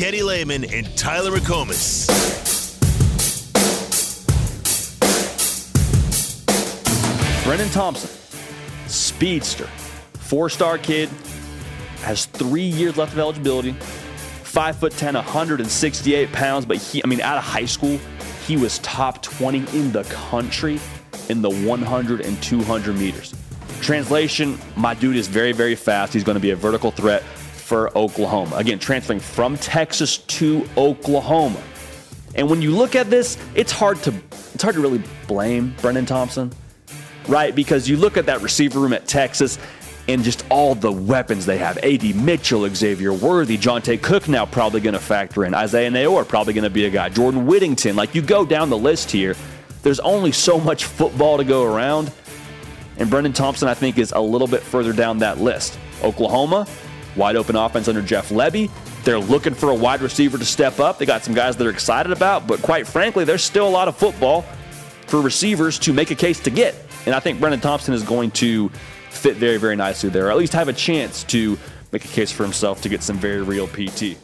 Teddy Lehman and Tyler McComas. Brenen Thompson, speedster, four star kid, has three years left of eligibility, five foot 10, 168 pounds. But he, I mean, out of high school, he was top 20 in the country in the 100 and 200 meters. Translation my dude is very, very fast. He's going to be a vertical threat for Oklahoma. Again, transferring from Texas to Oklahoma. And when you look at this, it's hard to it's hard to really blame Brenen Thompson, right? Because you look at that receiver room at Texas and just all the weapons they have. AD Mitchell, Xavier Worthy, Johntay Cook now probably going to factor in. Isaiah Neyor probably going to be a guy. Jordan Whittington. Like you go down the list here, there's only so much football to go around. And Brenen Thompson, I think, is a little bit further down that list. Oklahoma, wide open offense under Jeff Lebby. They're looking for a wide receiver to step up. They got some guys they're excited about, but quite frankly, there's still a lot of football for receivers to make a case to get. And I think Brenen Thompson is going to fit very, very nicely there, or at least have a chance to make a case for himself to get some very real PT.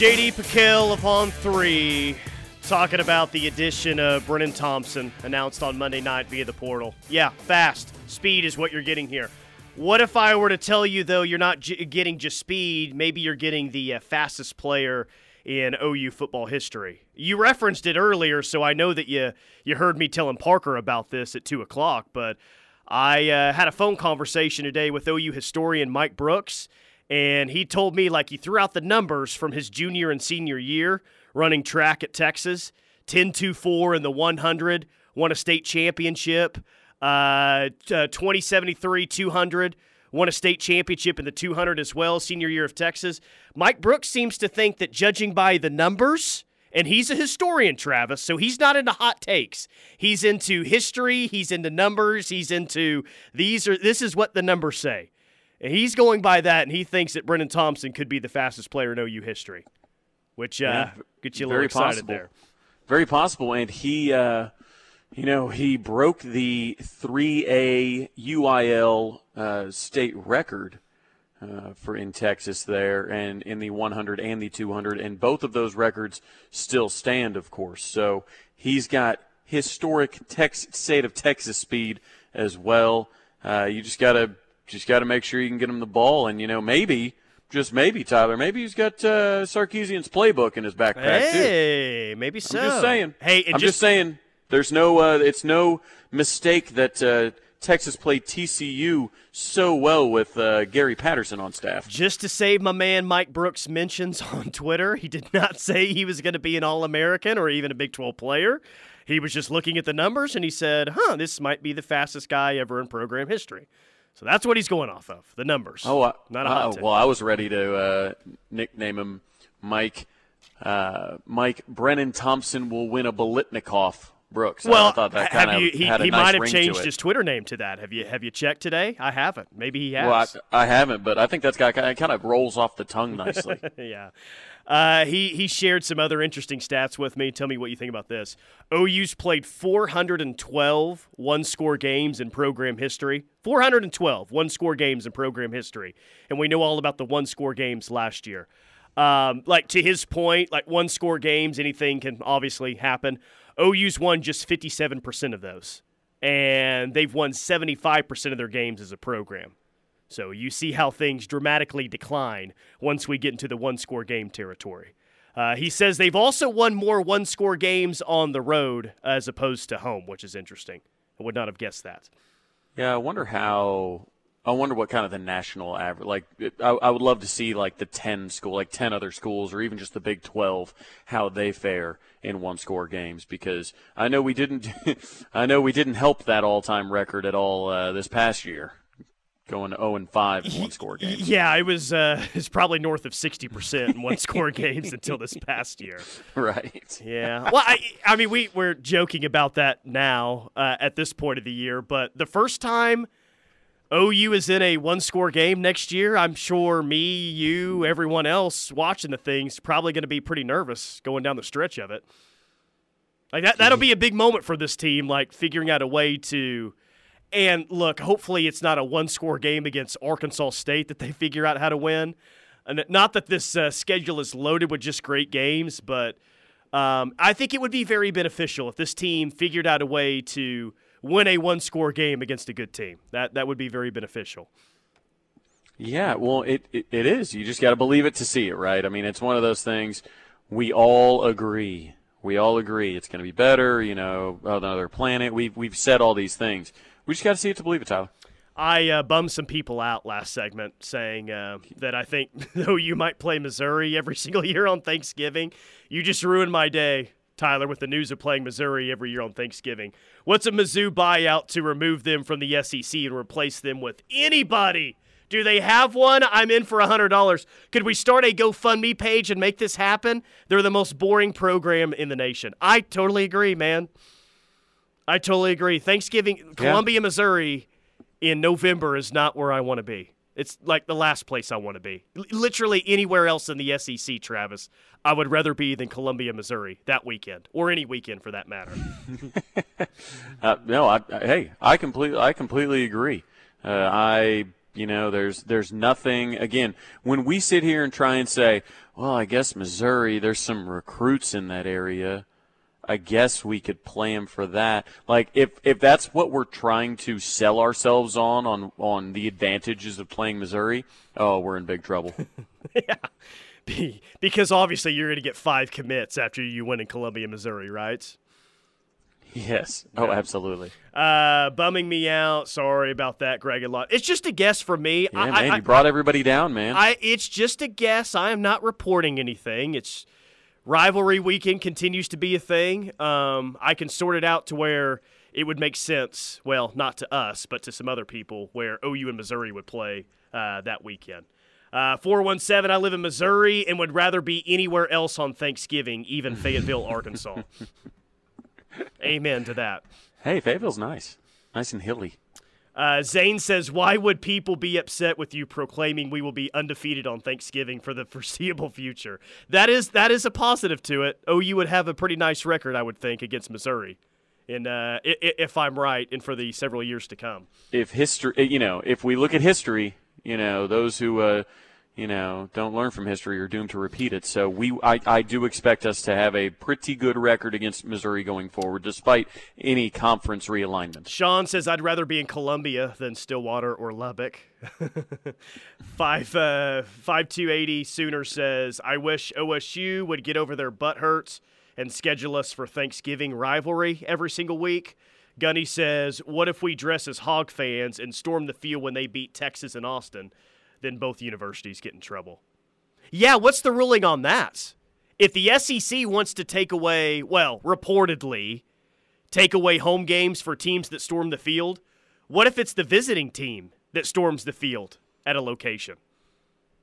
JD Pickell upon three, talking about the addition of Brenen Thompson, announced on Monday night via the portal. Yeah, fast. Speed is what you're getting here. What if I were to tell you, though, you're not j- getting just speed? Maybe you're getting the uh, fastest player in OU football history. You referenced it earlier, so I know that you you heard me telling Parker about this at two o'clock. But I uh, had a phone conversation today with OU historian Mike Brooks, and he told me like he threw out the numbers from his junior and senior year running track at Texas 10 2 4 in the 100, won a state championship, uh, uh 2073 200 won a state championship in the 200 as well, senior year of Texas. Mike Brooks seems to think that judging by the numbers, and he's a historian, Travis, so he's not into hot takes. He's into history, he's into numbers, he's into these are this is what the numbers say. And he's going by that, and he thinks that Brenen Thompson could be the fastest player in OU history, which uh, Yeah, gets you a little very excited possible. there. Very possible, and he, uh, you know, he broke the 3A UIL uh, state record uh, for in Texas there, and in the 100 and the 200, and both of those records still stand, of course. So he's got historic Tex- state of Texas speed as well. Uh, you just gotta just gotta make sure you can get him the ball, and you know maybe. Just maybe, Tyler. Maybe he's got uh, Sarkisian's playbook in his backpack too. Hey, maybe so. I'm just saying. Hey, and I'm just, saying. There's no. Uh, it's no mistake that uh, Texas played TCU so well with uh, Gary Patterson on staff. Just to save my man Mike Brooks mentions on Twitter, he did not say he was going to be an All American or even a Big 12 player. He was just looking at the numbers and he said, huh, this might be the fastest guy ever in program history. So that's what he's going off of the numbers. Oh, I, not a hot take. well, I was ready to uh, nickname him Mike. Uh, Mike Brenen Thompson will win a Biletnikoff. Brooks. well, I thought that have kind of you, he, he nice might have changed his Twitter name to that. Have you have you checked today? I haven't. Maybe he has. Well, I, I haven't, but I think that's got kind of rolls off the tongue nicely. yeah. Uh, he he shared some other interesting stats with me. Tell me what you think about this. OU's played 412 one score games in program history. 412 one score games in program history, and we know all about the one score games last year. Um, like to his point, like one score games, anything can obviously happen. OU's won just 57% of those, and they've won 75% of their games as a program. So you see how things dramatically decline once we get into the one score game territory. Uh, he says they've also won more one score games on the road as opposed to home, which is interesting. I would not have guessed that. Yeah, I wonder how. I wonder what kind of the national average. Like, I, I would love to see like the ten school, like ten other schools, or even just the Big Twelve, how they fare in one-score games. Because I know we didn't. I know we didn't help that all-time record at all uh, this past year, going zero and five in one-score games. Yeah, it was uh, it's probably north of sixty percent in one score games until this past year. Right. Yeah. Well, I, I mean, we we're joking about that now uh, at this point of the year, but the first time OU is in a one-score game next year, I'm sure me, you, everyone else watching the thing's probably going to be pretty nervous going down the stretch of it. Like that, that'll be a big moment for this team, like figuring out a way to And look, hopefully it's not a one score game against Arkansas State that they figure out how to win. And not that this uh, schedule is loaded with just great games, but um, I think it would be very beneficial if this team figured out a way to win a one score game against a good team. That, that would be very beneficial. Yeah, well, it, it, it is. You just got to believe it to see it, right? I mean, it's one of those things we all agree. We all agree it's going to be better, you know, another planet. We've, we've said all these things. We just got to see it to believe it, Tyler. I uh, bummed some people out last segment saying uh, that I think though you might play Missouri every single year on Thanksgiving, you just ruined my day, Tyler, with the news of playing Missouri every year on Thanksgiving. What's a Mizzou buyout to remove them from the SEC and replace them with anybody? Do they have one? I'm in for $100. Could we start a GoFundMe page and make this happen? They're the most boring program in the nation. I totally agree, man. I totally agree. Thanksgiving, yeah. Columbia, Missouri in November is not where I want to be. It's like the last place I want to be. L- literally anywhere else in the SEC, Travis, I would rather be than Columbia, Missouri that weekend, or any weekend for that matter. uh, no, I, I, hey, I completely, I completely agree. Uh, I you know, there's there's nothing. Again, when we sit here and try and say, well, I guess Missouri, there's some recruits in that area. I guess we could play him for that. Like if if that's what we're trying to sell ourselves on on on the advantages of playing Missouri, oh, we're in big trouble. yeah. Because obviously you're going to get five commits after you win in Columbia, Missouri, right? Yes. Oh, absolutely. Uh, bumming me out. Sorry about that, Greg. A lot. It's just a guess for me. Yeah, I, man, I, you brought everybody down, man. I. It's just a guess. I am not reporting anything. It's rivalry weekend continues to be a thing. Um, I can sort it out to where it would make sense. Well, not to us, but to some other people, where OU and Missouri would play uh, that weekend. Uh, 417, I live in Missouri and would rather be anywhere else on Thanksgiving, even Fayetteville, Arkansas. Amen to that. Hey, Fayetteville's nice. Nice and hilly. Uh, Zane says, "Why would people be upset with you proclaiming we will be undefeated on Thanksgiving for the foreseeable future?" That is that is a positive to it. OU would have a pretty nice record, I would think, against Missouri, and uh, if I'm right, and for the several years to come. If history, you know, if we look at history, you know, those who uh, you know, don't learn from history you're doomed to repeat it. So we, I, I do expect us to have a pretty good record against Missouri going forward, despite any conference realignment. Sean says I'd rather be in Columbia than Stillwater or Lubbock. five uh, five two eighty Sooner says I wish OSU would get over their butt hurts and schedule us for Thanksgiving rivalry every single week. Gunny says, "What if we dress as Hog fans and storm the field when they beat Texas and Austin?" Then both universities get in trouble. Yeah, what's the ruling on that? If the SEC wants to take away, well, reportedly, take away home games for teams that storm the field, what if it's the visiting team that storms the field at a location?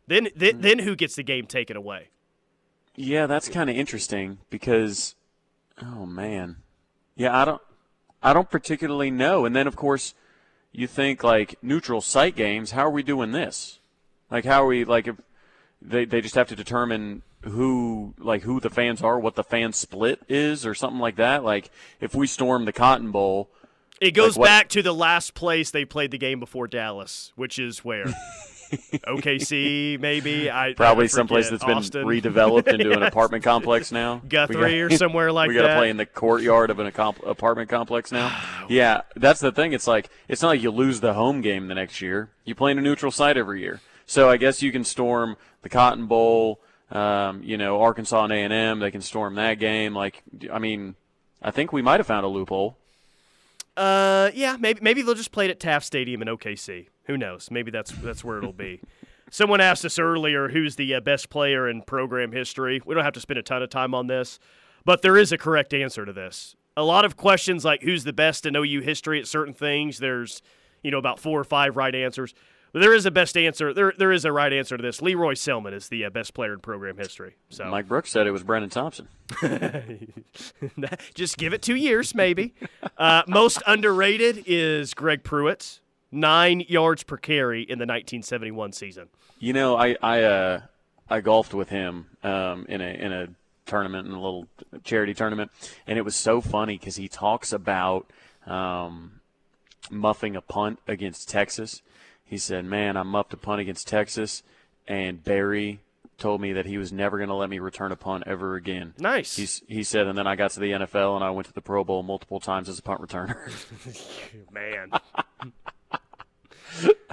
Then, then, hmm. then who gets the game taken away? Yeah, that's kind of interesting because, oh man, yeah, I don't, I don't particularly know. And then of course, you think like neutral site games. How are we doing this? Like, how are we like if they they just have to determine who like who the fans are, what the fan split is, or something like that. Like, if we storm the Cotton Bowl, it goes like back to the last place they played the game before Dallas, which is where. OKC, maybe. I probably I someplace that's Austin. been redeveloped into yeah. an apartment complex now. Guthrie got, or somewhere like we that. We got to play in the courtyard of an apartment complex now. Ah, yeah, that's the thing. It's like it's not like you lose the home game the next year. You play in a neutral site every year. So I guess you can storm the Cotton Bowl. Um, you know, Arkansas and A&M, they can storm that game. Like, I mean, I think we might have found a loophole. Uh, yeah, maybe maybe they'll just play it at Taft Stadium in OKC. Who knows? Maybe that's that's where it'll be. Someone asked us earlier who's the uh, best player in program history. We don't have to spend a ton of time on this, but there is a correct answer to this. A lot of questions like who's the best in OU history at certain things. There's, you know, about four or five right answers. But there is a best answer. There, there is a right answer to this. Lee Roy Selmon is the uh, best player in program history. So Mike Brooks said it was Brenen Thompson. Just give it two years, maybe. Uh, most underrated is Greg Pruitt, nine yards per carry in the 1971 season. You know, I I uh, I golfed with him um, in a in a tournament in a little charity tournament, and it was so funny because he talks about. Um, muffing a punt against Texas. He said, "Man, I'm up to punt against Texas, and Barry told me that he was never going to let me return a punt ever again." Nice. He's, he said, and then I got to the NFL and I went to the Pro Bowl multiple times as a punt returner. Man.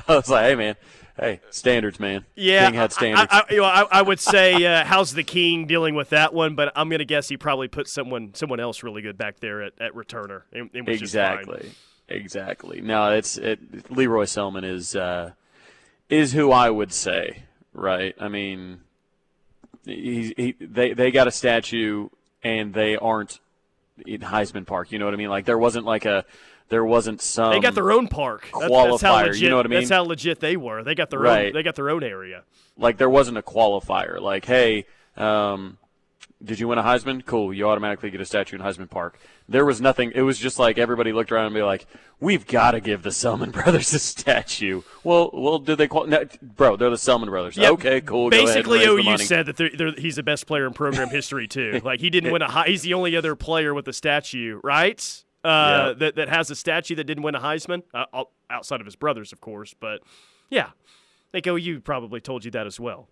I was like, "Hey, man, hey, standards, man. Yeah, King had standards." I, I, you know, I, I would say uh, how's the king dealing with that one, but I'm gonna guess he probably put someone someone else really good back there at, at returner. and- and which is fine. exactly, exactly. No, it's it. Lee Roy Selmon is uh, is who I would say, right? I mean, he, he they they got a statue and they aren't in Heisman Park. You know what I mean? Like there wasn't like a there wasn't some They got their own park. That's, that's how qualifier, you legit, know what I mean? That's how legit they were. They got their own. Right. They got their own area. like there wasn't a qualifier. Like, hey, um, did you win a Heisman? Cool, you automatically get a statue in Heisman Park. There was nothing. It was just like everybody looked around and be like, "We've got to give the Selmon brothers a statue." Well, well, did they? Qual- no, bro, they're the Selmon brothers. Yeah, okay, cool. go ahead and Basically, OU said that they're, they're, he's the best player in program history too. Like he didn't win a. He's the only other player with a statue, right? Uh, Yeah. That that has a statue that didn't win a Heisman, uh, outside of his brothers, of course. But yeah, I think OU probably told you that as well.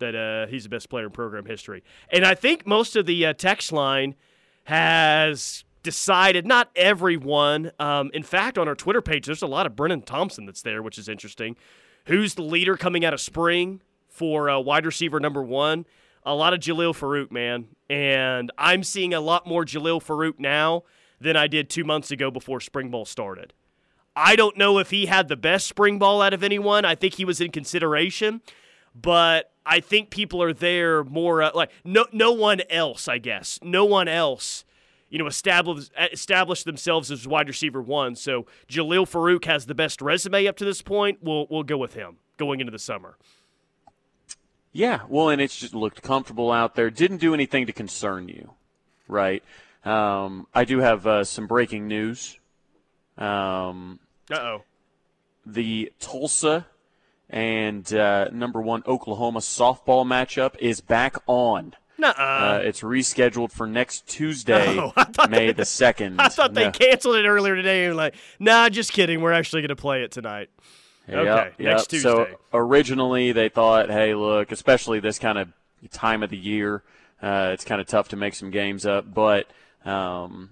That uh, he's the best player in program history, and I think most of the uh, text line has decided. Not everyone. Um, in fact, on our Twitter page, there's a lot of Brenen Thompson that's there, which is interesting. Who's the leader coming out of spring for uh, wide receiver number one? A lot of Jalil Farooq, man, and I'm seeing a lot more Jalil Farooq now than I did two months ago before spring ball started. I don't know if he had the best spring ball out of anyone. I think he was in consideration, but I think people are there more uh, like no no one else. I guess no one else, you know, established established themselves as wide receiver one. So Jalil Farooq has the best resume up to this point. We'll we'll go with him going into the summer. Yeah, well, and it's just looked comfortable out there. Didn't do anything to concern you, right? Um, I do have uh, some breaking news. Um, Uh oh. the Tulsa and uh, number one Oklahoma softball matchup is back on. Uh, it's rescheduled for next Tuesday, Oh, I thought May the second. I thought they No. canceled it earlier today and like, nah, just kidding. We're actually going to play it tonight. Okay, Yep, next yep. So originally they thought, hey, look, especially this kind of time of the year, uh, it's kind of tough to make some games up. But um,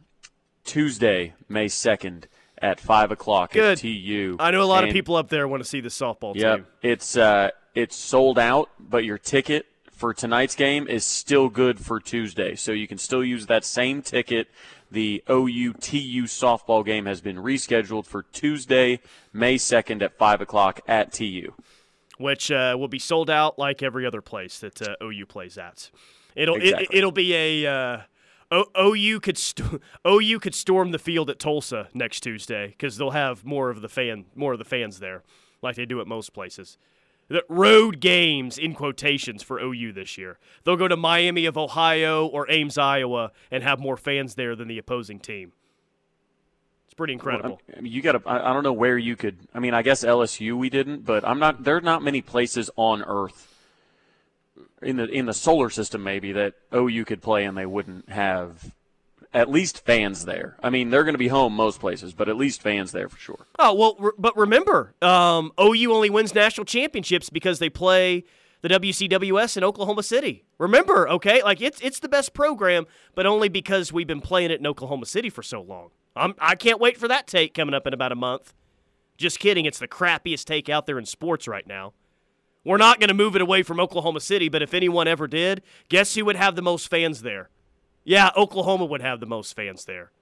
Tuesday, May second at five o'clock Good. at TU. I know a lot of people up there want to see the softball Yep, team. it's uh, it's sold out, but your ticket for tonight's game is still good for Tuesday, so you can still use that same ticket. The OU TU softball game has been rescheduled for Tuesday, May second at five o'clock at TU. which uh, will be sold out like every other place that uh, OU plays at. It'll Exactly. it, it'll be a uh, o, OU could st- OU could storm the field at Tulsa next Tuesday because they'll have more of the fan more of the fans there, like they do at most places. The road games in quotations for OU this year. They'll go to Miami of Ohio or Ames, Iowa, and have more fans there than the opposing team. It's pretty incredible. I mean, you got to. I I don't know where you could. I mean, I guess LSU we didn't, but I'm not. There are not many places on Earth in the in the solar system maybe that OU could play and they wouldn't have at least fans there. I mean, they're going to be home most places, but at least fans there for sure. Oh well, re- but remember, um, OU only wins national championships because they play the WCWS in Oklahoma City. Remember, okay, like it's it's the best program, but only because we've been playing it in Oklahoma City for so long. I'm, I can't wait for that take coming up in about a month. Just kidding, it's the crappiest take out there in sports right now. We're not going to move it away from Oklahoma City, but if anyone ever did, guess who would have the most fans there? Yeah, Oklahoma would have the most fans there.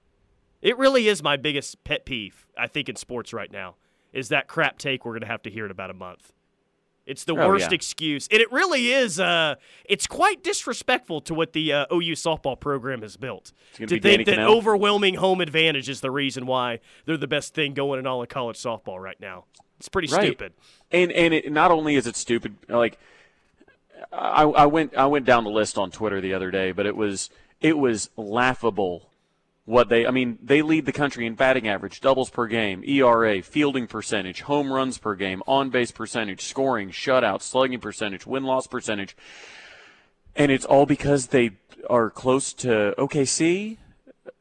It really is my biggest pet peeve, I think, in sports right now, is that crap take we're going to have to hear in about a month. It's the Oh, worst yeah. excuse. And it really is, uh, it's quite disrespectful to what the uh, OU softball program has built. gonna think Danny that overwhelming home advantage is the reason why they're the best thing going in all of college softball right now. It's pretty Right. stupid. And and it, not only is it stupid, like I, I went I went down the list on Twitter the other day, but it was it was laughable what they I mean they lead the country in batting average, doubles per game, ERA, fielding percentage, home runs per game, on base percentage, scoring, shutout, slugging percentage, win loss percentage, and it's all because they are close to OKC.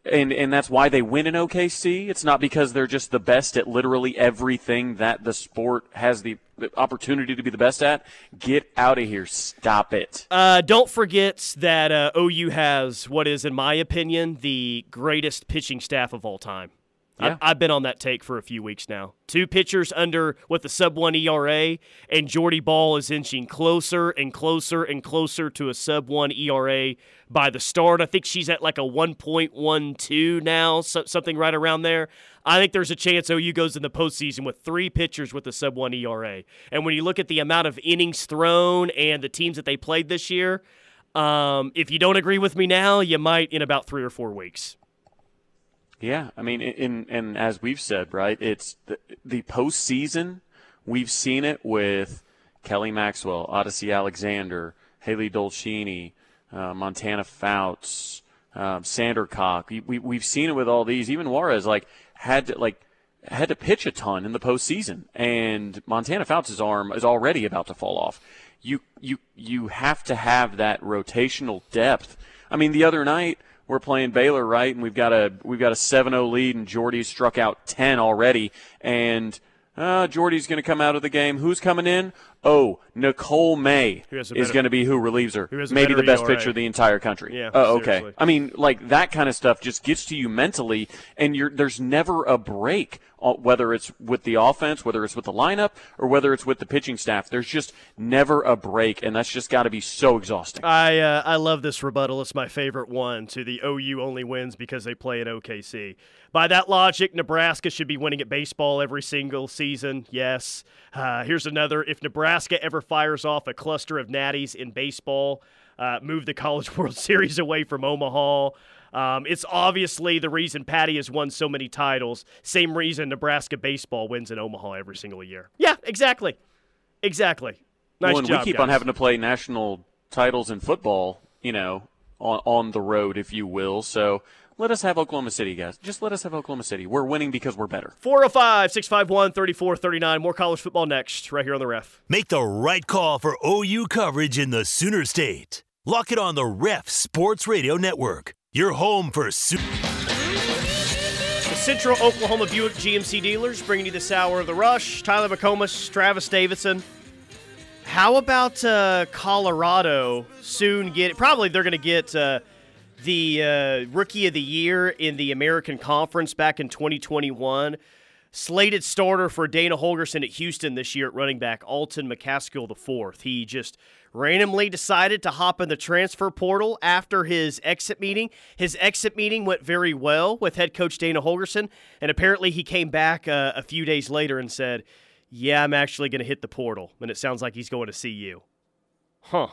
And and that's why they win in OKC. It's not because they're just the best at literally everything that the sport has the, opportunity to be the best at. Get out of here! Stop it. Uh, don't forget that uh, OU has what is, in my opinion, the greatest pitching staff of all time. Yeah. I've, I've been on that take for a few weeks now. Two pitchers under with a sub one ERA, and Jordy Bahl is inching closer and closer and closer to a sub one ERA by the start. I think she's at like a 1.12 now, so, something right around there. I think there's a chance OU goes in the postseason with three pitchers with a sub one ERA. And when you look at the amount of innings thrown and the teams that they played this year, um, if you don't agree with me now, you might in about three or four weeks. Yeah, I mean, in and as we've said, right? It's the, the postseason. We've seen it with Kelly Maxwell, Odicci Alexander, Hailey Dolcini, uh, Montana Fouts, um, Sandercock. We, we we've seen it with all these. Even Juarez like had to like had to pitch a ton in the postseason, and Montana Fouts' arm is already about to fall off. You you you have to have that rotational depth. I mean, the other night we're playing Baylor, right? And we've got a we've got a 7-0 lead, and Jordy's struck out 10 already, and uh, Jordy's going to come out of the game. Who's coming in? Oh, Nicole May is going to be who relieves her. who Maybe the best ERA. pitcher of the entire country. Yeah, Oh, okay. seriously. I mean, like that kind of stuff just gets to you mentally, and you're there's never a break. uh, Whether it's with the offense, whether it's with the lineup, or whether it's with the pitching staff, there's just never a break, and that's just got to be so exhausting. I uh, I love this rebuttal. It's my favorite one to the OU only wins because they play at OKC. By that logic, Nebraska should be winning at baseball every single season. Yes. Uh, here's another. If Nebraska ever fires off a cluster of natties in baseball, uh, move the College World Series away from Omaha. Um, it's obviously the reason Patty has won so many titles. Same reason Nebraska baseball wins in Omaha every single year. Yeah, exactly. Exactly. Nice well, and job, we keep on having to play national titles in football, you know, on, on the road, if you will. So let us have Oklahoma City, guys. Just let us have Oklahoma City. We're winning because we're better. 405 651 3439. More college football next, right here on the ref. Make the right call for OU coverage in the Sooner State. Lock it on the Ref Sports Radio Network. Your home for Soo- The Central Oklahoma Buick GMC dealers bringing you this hour of the rush. Tyler McComas, Travis Davidson. How about uh, Colorado soon get? Probably they're going to get uh, the uh, Rookie of the Year in the American Conference back in 2021. Slated starter for Dana Holgorsen at Houston this year at running back, Alton McCaskill IV. He just randomly decided to hop in the transfer portal after his exit meeting. His exit meeting went very well with head coach Dana Holgorsen, and apparently he came back uh, a few days later and said, Yeah, I'm actually going to hit the portal. And it sounds like he's going to see you. Huh.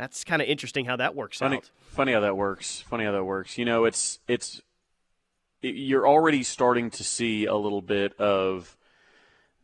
That's kind of interesting how that works Funny, out. funny how that works. Funny how that works. You know, it's it's it, you're already starting to see a little bit of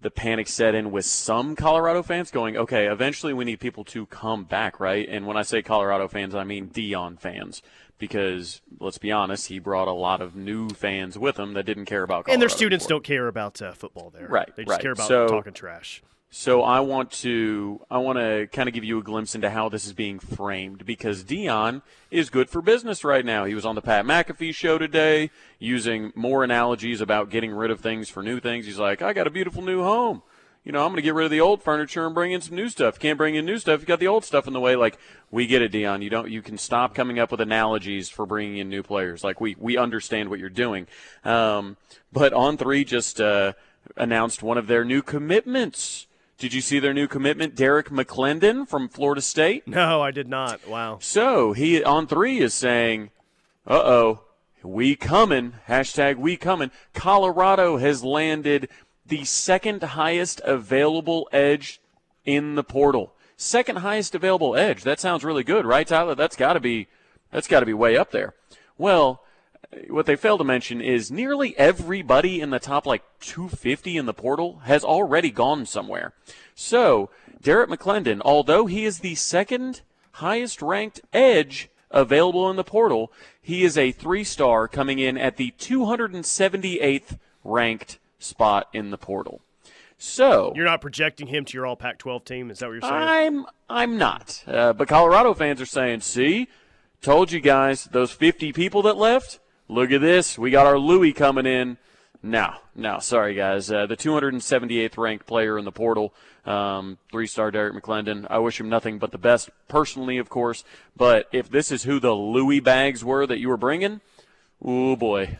the panic set in with some Colorado fans going, okay, eventually we need people to come back, right? And when I say Colorado fans, I mean Deion fans. Because let's be honest, he brought a lot of new fans with him that didn't care about Colorado. and their students before. don't care about uh, football there. Right, They just right. care about So- talking trash. So I want to I want to kind of give you a glimpse into how this is being framed because Deion is good for business right now. He was on the Pat McAfee show today using more analogies about getting rid of things for new things. He's like, "I got a beautiful new home. You know, I'm going to get rid of the old furniture and bring in some new stuff. Can't bring in new stuff. You got the old stuff in the way. Like, we get it, Deion. You don't. You can stop coming up with analogies for bringing in new players. Like, we we understand what you're doing. Um, but On3 just uh, announced one of their new commitments. Did you see their new commitment, Derrick McLendon from Florida State? No, I did not. Wow. So he on three is saying, "Uh oh, we coming." Hashtag we coming. Colorado has landed the second highest available edge in the portal. Second highest available edge. That sounds really good, right, Tyler? That's got to be that's got to be way up there. Well, what they fail to mention is nearly everybody in the top like 250 in the portal has already gone somewhere. So, Derrick McLendon, although he is the second highest ranked edge available in the portal, he is a three star coming in at the 278th ranked spot in the portal. So, You're not projecting him to your All Pac-12 team. Is that what you're saying? I'm I'm not. Uh, but Colorado fans are saying, "See, told you guys, those 50 people that left, look at this, we got our Louis coming in. No, no, sorry guys. Uh, the 278th ranked player in the portal, um, three-star Derrick McLendon. I wish him nothing but the best, personally, of course. But if this is who the Louis bags were that you were bringing, oh boy,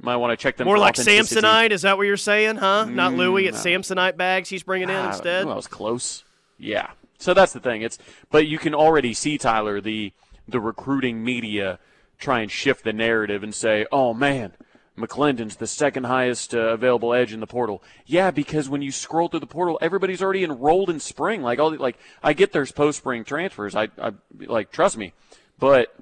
might want to check them. Out. More like. Samsonite, is that what you're saying, huh? Not Mm, Louis, it's Samsonite bags he's bringing in Ah, instead. that was close. Yeah. So that's the thing. It's but you can already see Tyler the the recruiting media try and shift the narrative and say, "Oh man, McLendon's the second highest uh, available edge in the portal." Yeah, because when you scroll through the portal, everybody's already enrolled in spring. Like all the, like I get there's post spring transfers. I, I like trust me, but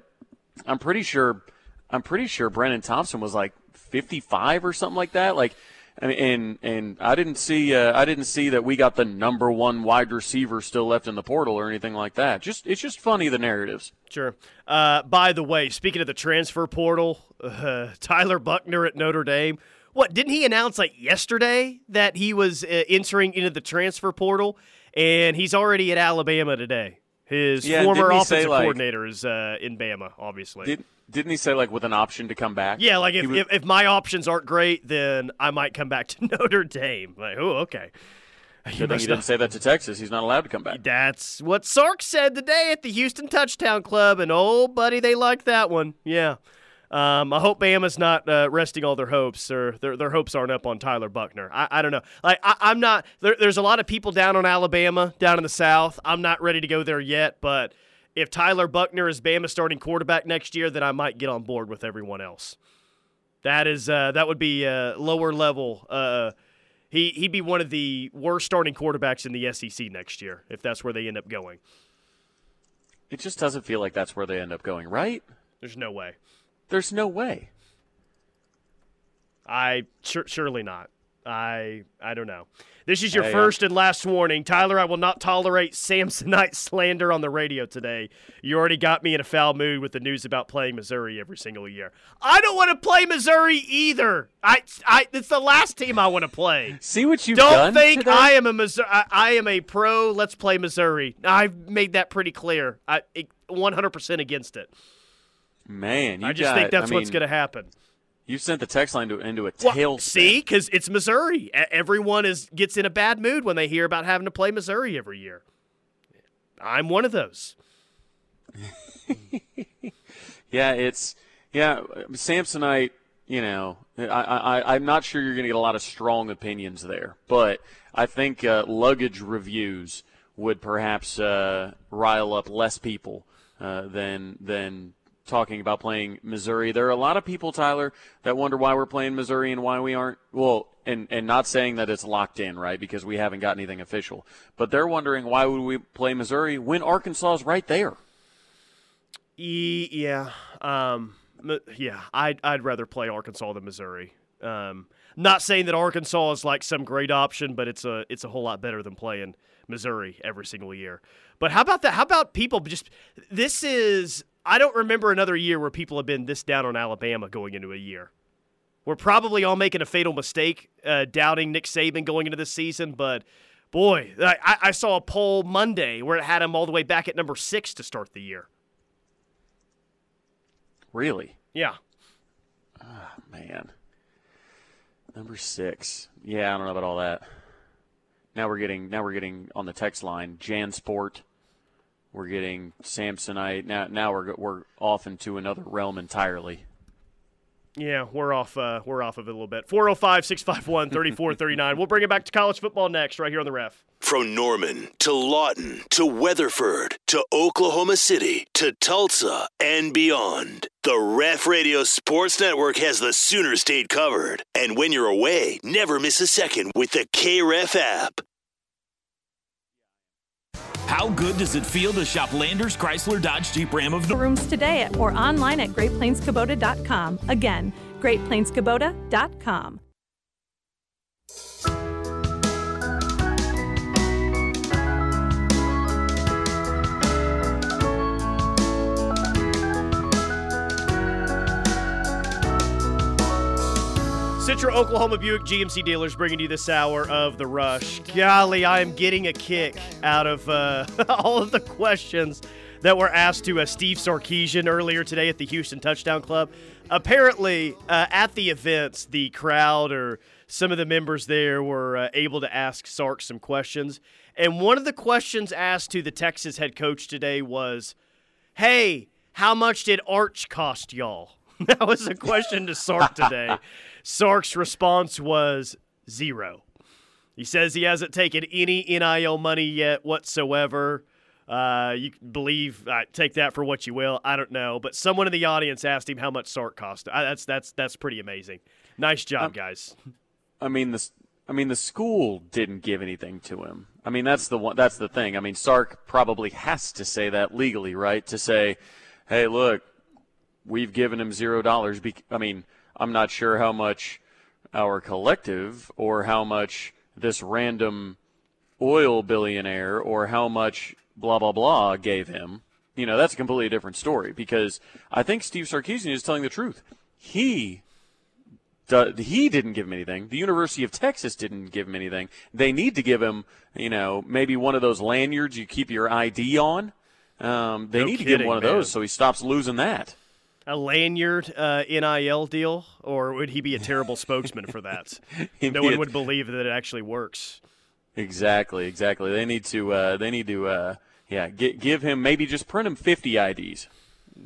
I'm pretty sure I'm pretty sure Brenen Thompson was like 55 or something like that. Like, and and, and I didn't see uh, I didn't see that we got the number one wide receiver still left in the portal or anything like that. Just it's just funny the narratives. Sure. Uh, by the way, speaking of the transfer portal, uh, Tyler Buchner at Notre Dame. What didn't he announce like yesterday that he was uh, entering into the transfer portal, and he's already at Alabama today. His Yeah, former say, offensive like- coordinator is uh, in Bama, obviously. Did didn't he say like with an option to come back? yeah, like if, was- if, if my options aren't great, then I might come back to Notre Dame. Like, oh, okay. You Good thing he not- didn't say that to Texas. He's not allowed to come back. That's what Sark said today at the Houston Touchdown Club, and oh, buddy, they liked that one. Yeah. Um, I hope Bama's not uh, resting all their hopes, or their, their hopes aren't up on Tyler Buchner. I, I don't know. Like I, I'm not. There, there's a lot of people down on Alabama, down in the South. I'm not ready to go there yet, but if Tyler Buchner is Bama starting quarterback next year, then I might get on board with everyone else. That is uh, that would be uh, lower level. Uh, he he'd be one of the worst starting quarterbacks in the SEC next year if that's where they end up going. It just doesn't feel like that's where they end up going, right? There's no way. There's no way. I sur- surely not. I I don't know. This is your Hey, first and last warning, Tyler. I will not tolerate Samsonite slander on the radio today. You already got me in a foul mood with the news about playing Missouri every single year. I don't want to play Missouri either. I I it's the last team I want to play. See what you've Don't think today? I am a Missouri. I, I am a pro. Let's play Missouri. I've made that pretty clear. I 100% against it. Man, you I just got, think that's I what's going to happen. You sent the text line to, into a Well, tailspin. see, because it's Missouri. Everyone is gets in a bad mood when they hear about having to play Missouri every year. I'm one of those. Yeah, it's yeah, Samsonite. You know, I, I I'm not sure you're going to get a lot of strong opinions there, but I think uh, luggage reviews would perhaps uh, rile up less people uh, than than talking about playing Missouri. There are a lot of people, Tyler, that wonder why we're playing Missouri and why we aren't. Well, and and not saying that it's locked in, right? Because we haven't got anything official, but they're wondering why would we play Missouri when Arkansas is right there. E- yeah, um, yeah. I'd I'd rather play Arkansas than Missouri. Um, not saying that Arkansas is like some great option, but it's a it's a whole lot better than playing Missouri every single year. But how about that? How about people just this is I don't remember another year where people have been this down on Alabama going into a year. We're probably all making a fatal mistake uh, doubting Nick Saban going into this season, but boy, I, I saw a poll Monday where it had him all the way back at number six to start the year. Really? Yeah. Ah, man. Number six. Yeah, I don't know about all that. Now we're getting now we're getting on the text line JanSport. We're getting Samsonite. Now now we're we're off into another realm entirely. Yeah, we're off. Uh, we're off of it a little bit. 405 651 3439. We'll bring it back to college football next, right here on the ref. From Norman to Lawton to Weatherford to Oklahoma City to Tulsa and beyond, the Ref Radio Sports Network has the Sooner State covered. And when you're away, never miss a second with the KREF app. How good does it feel to shop Landers Chrysler Dodge Jeep Ram of North? Rooms today or online at greatplainskubota.com. Again, greatplainskubota.com. Citra Oklahoma Buick GMC dealers bringing you this hour of the rush. Golly, I am getting a kick out of uh, all of the questions that were asked to uh, Steve Sarkisian earlier today at the Houston Touchdown Club. Apparently, uh, at the events, the crowd or some of the members there were uh, able to ask Sark some questions. And one of the questions asked to the Texas head coach today was, Hey, how much did Arch cost y'all? that was a question to Sark today. Sark's response was zero. He says he hasn't taken any NIL money yet whatsoever. Uh, you believe, uh, take that for what you will. I don't know, but someone in the audience asked him how much Sark cost. Uh, that's that's that's pretty amazing. Nice job, um, guys. I mean the, I mean the school didn't give anything to him. I mean that's the one. That's the thing. I mean Sark probably has to say that legally, right? To say, hey, look, we've given him zero dollars. I mean, I'm not sure how much our collective or how much this random oil billionaire or how much blah blah blah gave him, you know, that's a completely different story because I think Steve Sarkisian is telling the truth. He he didn't give him anything. The University of Texas didn't give him anything. They need to give him, you know, maybe one of those lanyards you keep your ID on. Um, they no need kidding, to give him one man. of those so he stops losing that. A lanyard uh, NIL deal, or would he be a terrible spokesman for that? no one would believe that it actually works. Exactly, exactly. They need to. Uh, they need to. Uh, yeah, get, give him maybe just print him 50 IDs.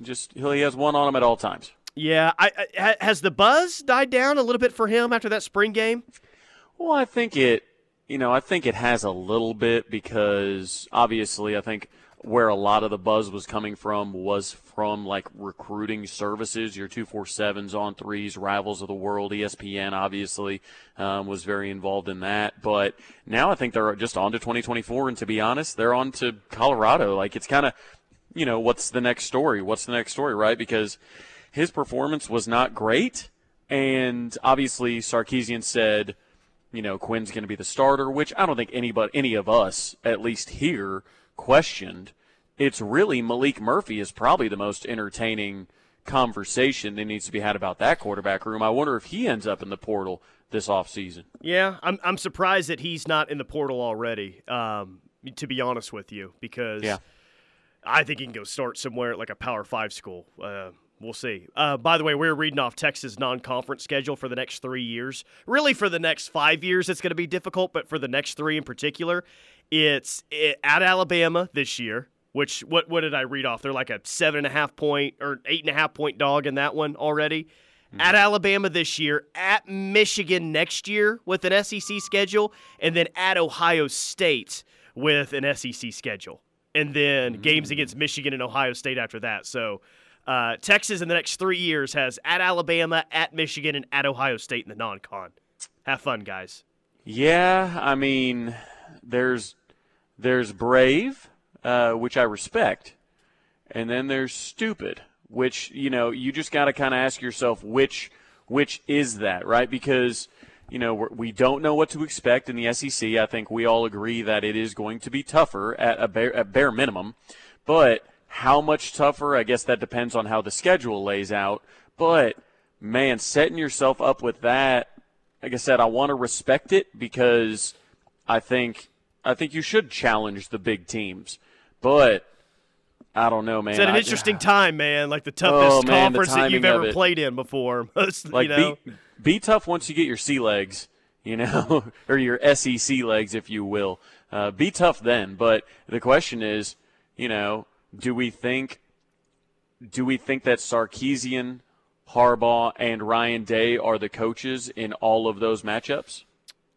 Just he has one on him at all times. Yeah, I, I, has the buzz died down a little bit for him after that spring game? Well, I think it. You know, I think it has a little bit because obviously, I think where a lot of the buzz was coming from was from like recruiting services, your 247s on threes, rivals of the world, ESPN obviously um, was very involved in that. But now I think they're just on to 2024. And to be honest, they're on to Colorado. Like it's kind of, you know, what's the next story? What's the next story, right? Because his performance was not great. And obviously, Sarkisian said, you know, Quinn's going to be the starter, which I don't think anybody, any of us, at least here, questioned. It's really Malik Murphy is probably the most entertaining conversation that needs to be had about that quarterback room. I wonder if he ends up in the portal this offseason. Yeah, I'm, I'm surprised that he's not in the portal already, um, to be honest with you, because yeah. I think he can go start somewhere at like a Power Five school. Uh, We'll see. Uh, by the way, we're reading off Texas non-conference schedule for the next three years. Really, for the next five years, it's going to be difficult, but for the next three in particular, it's it, at Alabama this year. Which what what did I read off? They're like a seven and a half point or eight and a half point dog in that one already. Mm-hmm. At Alabama this year, at Michigan next year with an SEC schedule, and then at Ohio State with an SEC schedule, and then mm-hmm. games against Michigan and Ohio State after that. So. Uh, Texas in the next three years has at Alabama, at Michigan, and at Ohio State in the non-con. Have fun, guys. Yeah, I mean, there's there's brave, uh, which I respect, and then there's stupid, which you know you just got to kind of ask yourself which which is that, right? Because you know we do not know what to expect in the SEC. I think we all agree that it is going to be tougher at a bare, at bare minimum, but how much tougher? I guess that depends on how the schedule lays out. But man, setting yourself up with that, like I said, I want to respect it because I think I think you should challenge the big teams, but I don't know, man. It's an I, interesting time, man. Like the toughest oh, man, conference the that you've ever played in before. Most, like, you know? be, be, tough once you get your sea legs, you know, or your SEC legs, if you will. Uh, be tough then. But the question is, you know, do we think, do we think that Sarkisian, Harbaugh, and Ryan Day are the coaches in all of those matchups?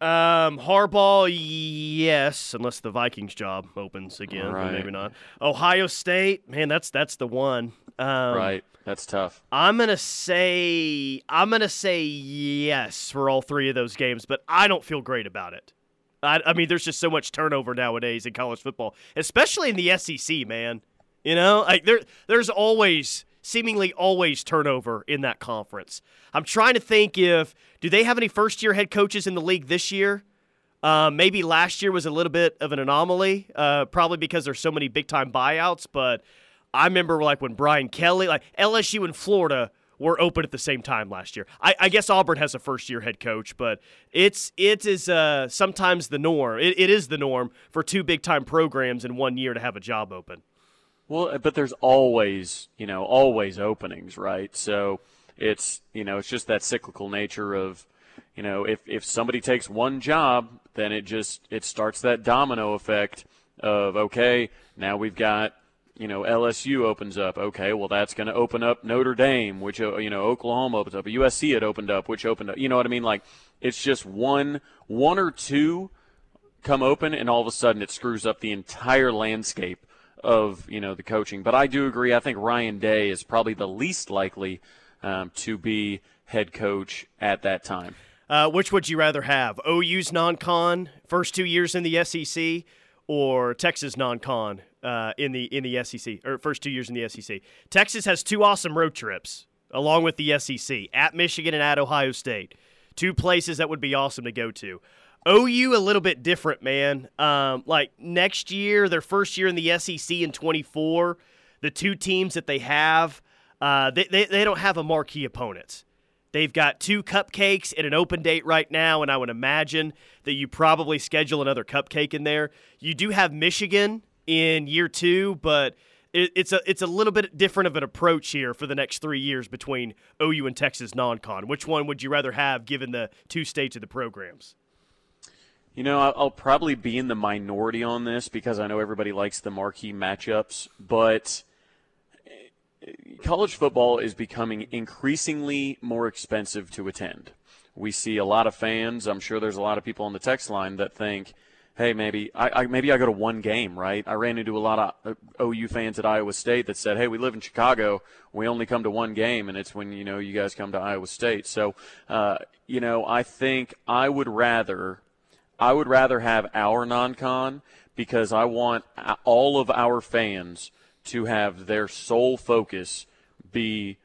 Um, Harbaugh, yes, unless the Vikings job opens again, right. maybe not. Ohio State, man, that's that's the one. Um, right, that's tough. I'm gonna say I'm gonna say yes for all three of those games, but I don't feel great about it. I, I mean, there's just so much turnover nowadays in college football, especially in the SEC, man. You know, like there, there's always seemingly always turnover in that conference. I'm trying to think if do they have any first year head coaches in the league this year? Uh, maybe last year was a little bit of an anomaly, uh, probably because there's so many big time buyouts. But I remember like when Brian Kelly, like LSU and Florida were open at the same time last year. I, I guess Auburn has a first year head coach, but it's it is uh, sometimes the norm. It, it is the norm for two big time programs in one year to have a job open. Well, but there's always, you know, always openings, right? So it's, you know, it's just that cyclical nature of, you know, if if somebody takes one job, then it just it starts that domino effect of okay, now we've got you know LSU opens up. Okay, well that's going to open up Notre Dame, which uh, you know Oklahoma opens up. USC had opened up, which opened up. You know what I mean? Like it's just one one or two come open, and all of a sudden it screws up the entire landscape of you know the coaching. But I do agree. I think Ryan Day is probably the least likely um, to be head coach at that time. Uh, which would you rather have? OU's non-con first two years in the SEC, or Texas non-con uh, in the in the SEC or first two years in the SEC? Texas has two awesome road trips along with the SEC at Michigan and at Ohio State, two places that would be awesome to go to. OU a little bit different, man. Um, like next year, their first year in the SEC in 24, the two teams that they have, uh, they, they, they don't have a marquee opponent. They've got two cupcakes and an open date right now, and I would imagine that you probably schedule another cupcake in there. You do have Michigan in year two, but it, it's a it's a little bit different of an approach here for the next three years between OU and Texas non-con. Which one would you rather have, given the two states of the programs? You know, I'll probably be in the minority on this because I know everybody likes the marquee matchups, but college football is becoming increasingly more expensive to attend. We see a lot of fans. I'm sure there's a lot of people on the text line that think, "Hey, maybe I, I maybe I go to one game." Right? I ran into a lot of uh, OU fans at Iowa State that said, "Hey, we live in Chicago. We only come to one game, and it's when you know you guys come to Iowa State." So, uh, you know, I think I would rather I would rather have our non-con because I want all of our fans to have their sole focus be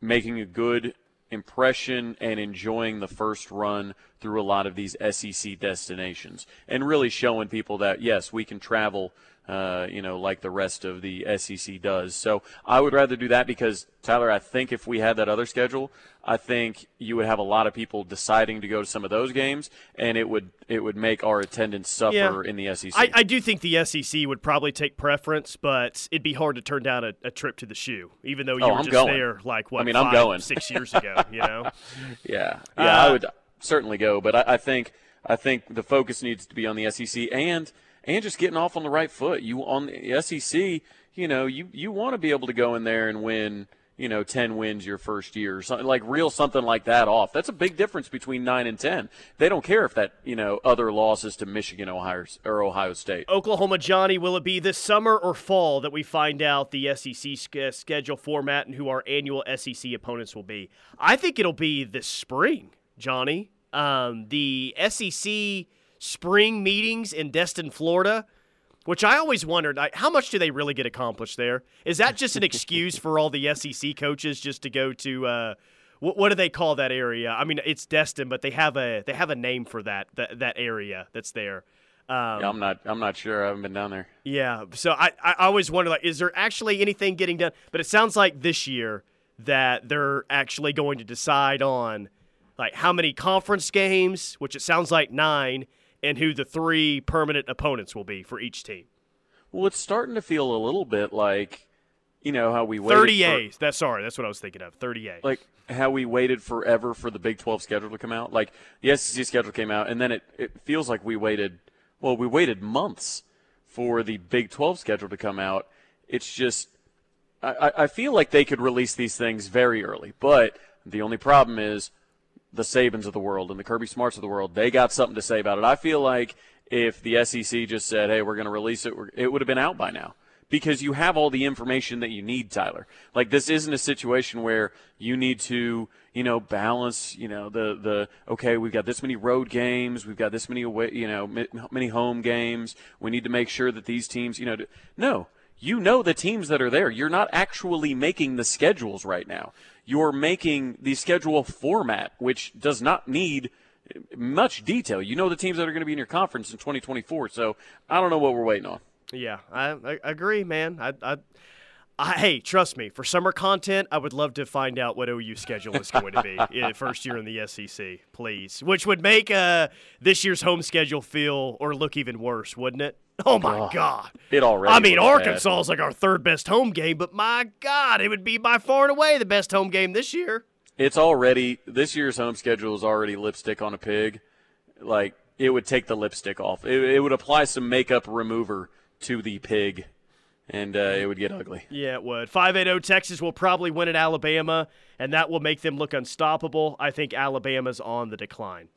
making a good impression and enjoying the first run through a lot of these SEC destinations and really showing people that yes, we can travel uh, you know, like the rest of the SEC does. So I would rather do that because Tyler, I think if we had that other schedule, I think you would have a lot of people deciding to go to some of those games, and it would it would make our attendance suffer yeah. in the SEC. I, I, do think the SEC would probably take preference, but it'd be hard to turn down a, a trip to the shoe, even though you oh, were I'm just going. there like what? I mean, i I'm going six years ago. You know? yeah, yeah, uh, I would certainly go, but I, I think I think the focus needs to be on the SEC and and just getting off on the right foot. You on the SEC, you know, you you want to be able to go in there and win you know, 10 wins your first year, something like reel something like that off. That's a big difference between 9 and 10. They don't care if that, you know, other losses to Michigan, Ohio, or Ohio State. Oklahoma Johnny, will it be this summer or fall that we find out the SEC schedule format and who our annual SEC opponents will be? I think it'll be this spring, Johnny. Um, the SEC spring meetings in Destin, Florida – which I always wondered, like, how much do they really get accomplished there? Is that just an excuse for all the SEC coaches just to go to uh, what, what, do they call that area? I mean, it's Destin, but they have a they have a name for that that, that area that's there. Um, yeah, I'm not I'm not sure. I haven't been down there. Yeah, so I I always wonder like, is there actually anything getting done? But it sounds like this year that they're actually going to decide on like how many conference games, which it sounds like nine and who the three permanent opponents will be for each team. Well, it's starting to feel a little bit like, you know, how we waited. 30 For, that's sorry, that's what I was thinking of. 30 A. Like how we waited forever for the Big 12 schedule to come out. Like the SEC schedule came out, and then it, it feels like we waited, well, we waited months for the Big 12 schedule to come out. It's just, I, I feel like they could release these things very early, but the only problem is the Sabans of the world and the Kirby Smarts of the world, they got something to say about it. I feel like if the SEC just said, hey, we're going to release it, it would have been out by now because you have all the information that you need, Tyler. Like this isn't a situation where you need to, you know, balance, you know, the the okay, we've got this many road games, we've got this many away, you know, many home games. We need to make sure that these teams, you know, no, you know the teams that are there. You're not actually making the schedules right now. You're making the schedule format, which does not need much detail. You know the teams that are going to be in your conference in 2024. So I don't know what we're waiting on. Yeah, I, I agree, man. I, I I, hey, trust me, for summer content, I would love to find out what OU schedule is going to be in first year in the SEC, please. Which would make uh, this year's home schedule feel or look even worse, wouldn't it? Oh my God! It already. I mean. Arkansas is like our third best home game, but my God, it would be by far and away the best home game this year. It's already this year's home schedule is already lipstick on a pig. Like it would take the lipstick off. It, it would apply some makeup remover to the pig, and uh, it would get ugly. Yeah, it would. 580 Texas will probably win at Alabama, and that will make them look unstoppable. I think Alabama's on the decline.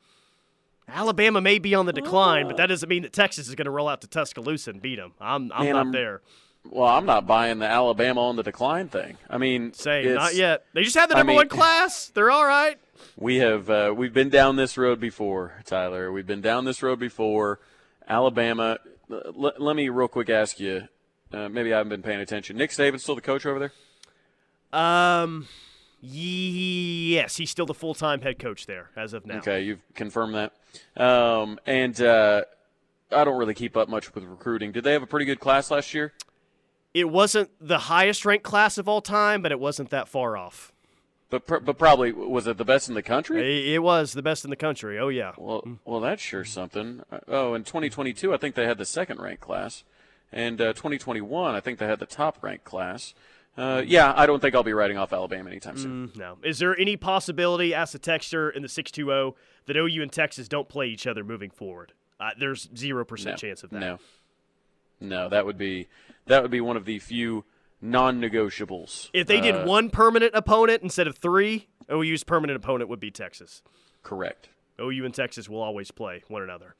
Alabama may be on the decline, but that doesn't mean that Texas is going to roll out to Tuscaloosa and beat them. I'm, I'm Man, not I'm- there. Well, I'm not buying the Alabama on the decline thing. I mean, Say, not yet. They just had the I number mean- one class. They're all right. We have uh, we've been down this road before, Tyler. We've been down this road before. Alabama. L- let me real quick ask you. Uh, maybe I haven't been paying attention. Nick Saban still the coach over there? Um, yes, he's still the full time head coach there as of now. Okay, you've confirmed that. Um, and uh, I don't really keep up much with recruiting. Did they have a pretty good class last year? It wasn't the highest ranked class of all time, but it wasn't that far off. But pr- but probably was it the best in the country? It was the best in the country. Oh yeah. Well, well, that's sure something. Uh, Oh, in 2022, I think they had the second ranked class, and uh, 2021, I think they had the top ranked class. Uh, yeah, I don't think I'll be writing off Alabama anytime soon. No. Is there any possibility, ask the texter in the 620, that OU and Texas don't play each other moving forward? Uh, there's 0% No, chance of that. no, no. That would be that would be one of the few non-negotiables. If they Uh, did one permanent opponent instead of three, OU's permanent opponent would be Texas. correct, OU and Texas will always play one another.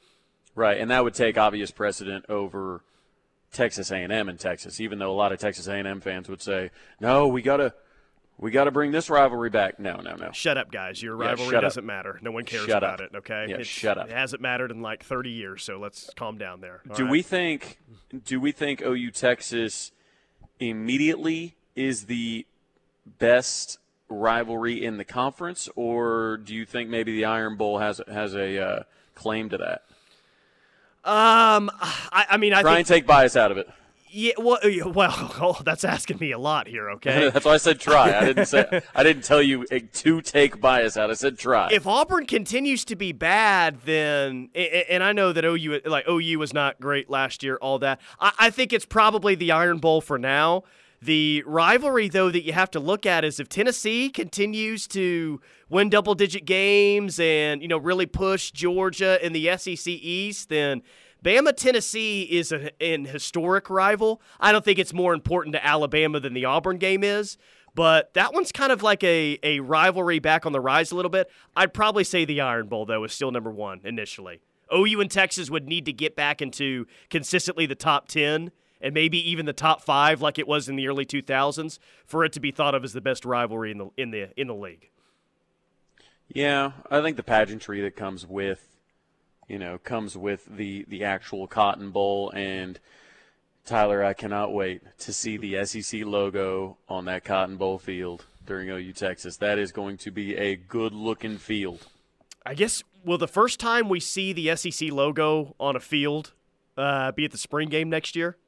right, and that would take obvious precedent over Texas A&M and Texas. Even though a lot of Texas A&M fans would say, "No, we gotta." We got to bring this rivalry back. No, no, no. Shut up, guys. Your rivalry up. doesn't matter. No one cares Shut about up. it, okay? Yeah, It's- shut up. It hasn't mattered in like 30 years, so let's calm down there. All Do right? we think do we think OU Texas immediately is the best rivalry in the conference, or do you think maybe the Iron Bowl has has a uh, claim to that? Um, I, I mean, I Try think. and take bias out of it. Yeah, well, well oh, that's asking me a lot here, okay? That's why I said try. I didn't say I didn't tell you uh, to take bias out. I said try. if Auburn continues to be bad, then and I know that OU like OU was not great last year, all that. I, I think it's probably the Iron Bowl for now. The rivalry, though, that you have to look at is if Tennessee continues to win double-digit games and you know really push Georgia in the SEC East, then Bama Tennessee is a, an historic rival. I don't think it's more important to Alabama than the Auburn game is. But that one's kind of like a, a rivalry back on the rise a little bit. I'd probably say the Iron Bowl, though, is still number one initially. OU and Texas would need to get back into consistently the top 10 and maybe even the top five like it was in the early 2000s for it to be thought of as the best rivalry in the, in the, in the league. Yeah, I think the pageantry that comes with, you know, comes with the the actual Cotton Bowl and Tyler, I cannot wait to see the SEC logo on that Cotton Bowl field during OU Texas. That is going to be a good looking field. I guess, will the first time we see the SEC logo on a field uh, be at the spring game next year?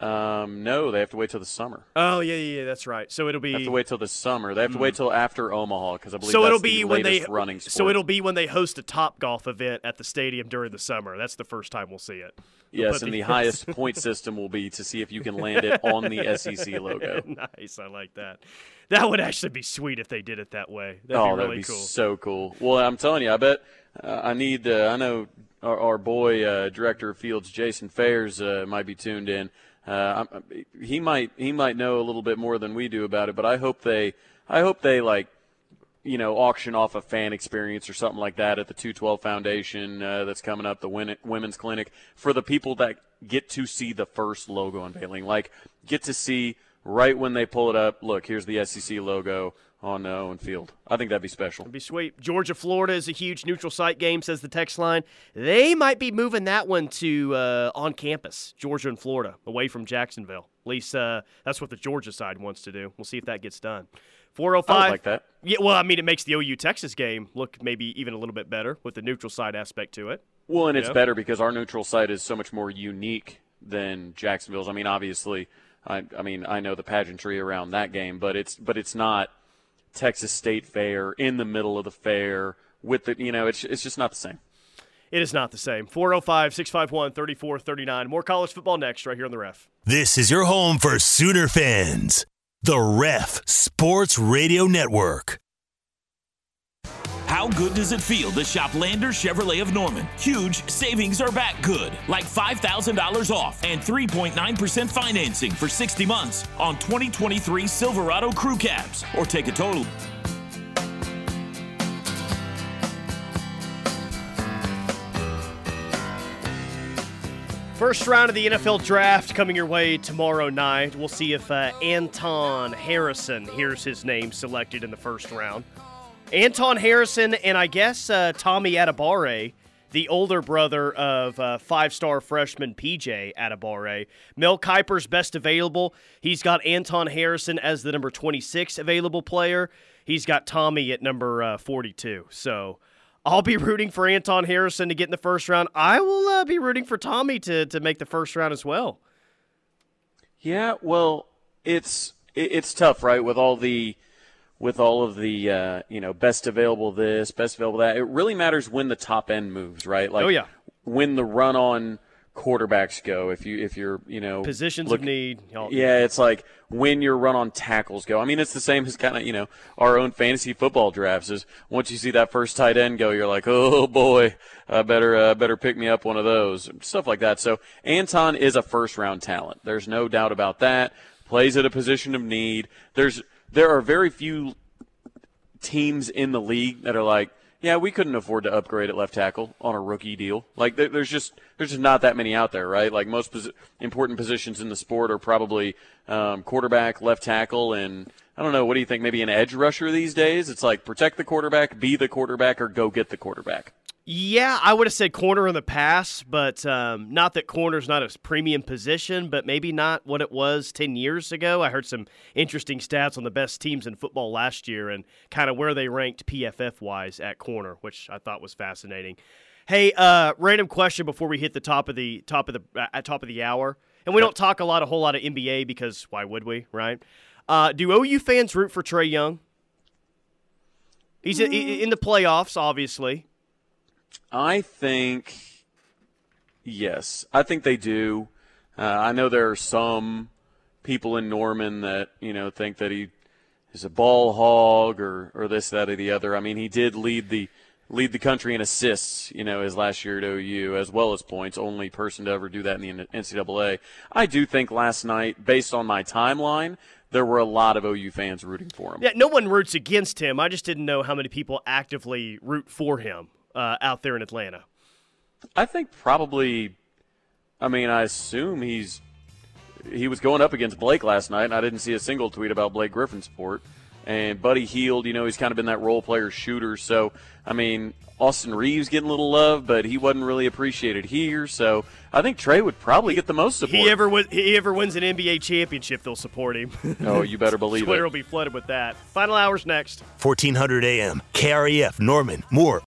Um, no, they have to wait till the summer. Oh, yeah, yeah, yeah that's right. So it'll be. They have to wait till the summer. They have to wait till after Omaha because I believe so that's it'll the be when they running sport. so it'll be when they host a top golf event at the stadium during the summer. That's the first time we'll see it. They'll yes, and the highest point system will be to see if you can land it on the SEC logo. nice, I like that. That would actually be sweet if they did it that way. That'd oh, be really that'd be cool. so cool. Well, I'm telling you, I bet uh, I need. Uh, I know our, our boy uh, director of fields, Jason Fairs, uh, might be tuned in. Uh, he might he might know a little bit more than we do about it, but I hope they I hope they like you know auction off a fan experience or something like that at the 212 Foundation uh, that's coming up, the women's clinic for the people that get to see the first logo unveiling, like get to see right when they pull it up. Look, here's the SEC logo on uh, Owen Field. I think that'd be special. It'd be sweet. Georgia, Florida is a huge neutral site game, says the text line. They might be moving that one to uh, on campus, Georgia and Florida, away from Jacksonville. At least uh, that's what the Georgia side wants to do. We'll see if that gets done. 405. I would like that. Yeah, well, I mean, it makes the OU Texas game look maybe even a little bit better with the neutral side aspect to it. Well, and it's Yeah. better because our neutral site is so much more unique than Jacksonville's. I mean, obviously, I, I mean, I know the pageantry around that game, but it's but it's not Texas State Fair in the middle of the fair with the you know it's it's just not the same. It is not the same. 405 651 3439. More college football next, right here on the ref. This is your home for Sooner fans. The Ref Sports Radio Network. How good does it feel to shop Lander Chevrolet of Norman? Huge savings are back good, like $5,000 off and 3.9% financing for 60 months on 2023 Silverado Crew Cabs, or take a total. First round of the NFL draft coming your way tomorrow night. We'll see if uh, Anton Harrison, hears his name, selected in the first round. Anton Harrison and I guess uh, Tommy Adebawore, the older brother of uh, five-star freshman PJ Adebawore. Mel Kiper's best available. He's got Anton Harrison as the number 26 available player. He's got Tommy at number uh, 42. So I'll be rooting for Anton Harrison to get in the first round. I will uh, be rooting for Tommy to to make the first round as well. Yeah, well, it's it's tough, right? With all the with all of the uh, you know best available this, best available that. It really matters when the top end moves, right? Like Oh, yeah. when the run on quarterbacks go. If you if you're you know Positions look- of need. y'all- Yeah, it's like when your run on tackles go. I mean, it's the same as kind of you know our own fantasy football drafts. Is once you see that first tight end go, you're like, oh boy, I better uh, better pick me up one of those stuff like that. So Anton is a first round talent. There's no doubt about that. Plays at a position of need. There's there are very few teams in the league that are like, yeah, we couldn't afford to upgrade at left tackle on a rookie deal. Like there's just there's just not that many out there, right? Like most posi- important positions in the sport are probably um, quarterback, left tackle, and I don't know. What do you think? Maybe an edge rusher these days? It's like protect the quarterback, be the quarterback, or go get the quarterback. Yeah, I would have said corner in the past, but um, not that corner's not a premium position, but maybe not what it was 10 years ago. I heard some interesting stats on the best teams in football last year and kind of where they ranked PFF wise at corner, which I thought was fascinating. Hey, uh, random question before we hit the top of the top of the at top of the hour, and we don't talk a lot, a whole lot of NBA because why would we, right? Uh, do OU fans root for Trae Young? He's in- in the playoffs, obviously. I think yes. I think they do. Uh, I know there are some people in Norman that you know think that he is a ball hog or or this that or the other. I mean, he did lead the lead the country in assists, you know, his last year at OU as well as points. Only person to ever do that in the NCAA. I do think last night, based on my timeline, there were a lot of OU fans rooting for him. Yeah, no one roots against him. I just didn't know how many people actively root for him uh, out there in Atlanta. I think probably. I mean, I assume he's he was going up against Blake last night, and I didn't see a single tweet about Blake Griffin's support. And Buddy Hield, you know, he's kind of been that role player shooter. So, I mean, Austin Reaves getting a little love, but he wasn't really appreciated here. So, I think Trey would probably get the most support. He ever win, he ever wins an NBA championship, they'll support him. oh, you better believe it. Twitter it. will be flooded with that. Final hours next. 1400 AM, KREF, Norman. More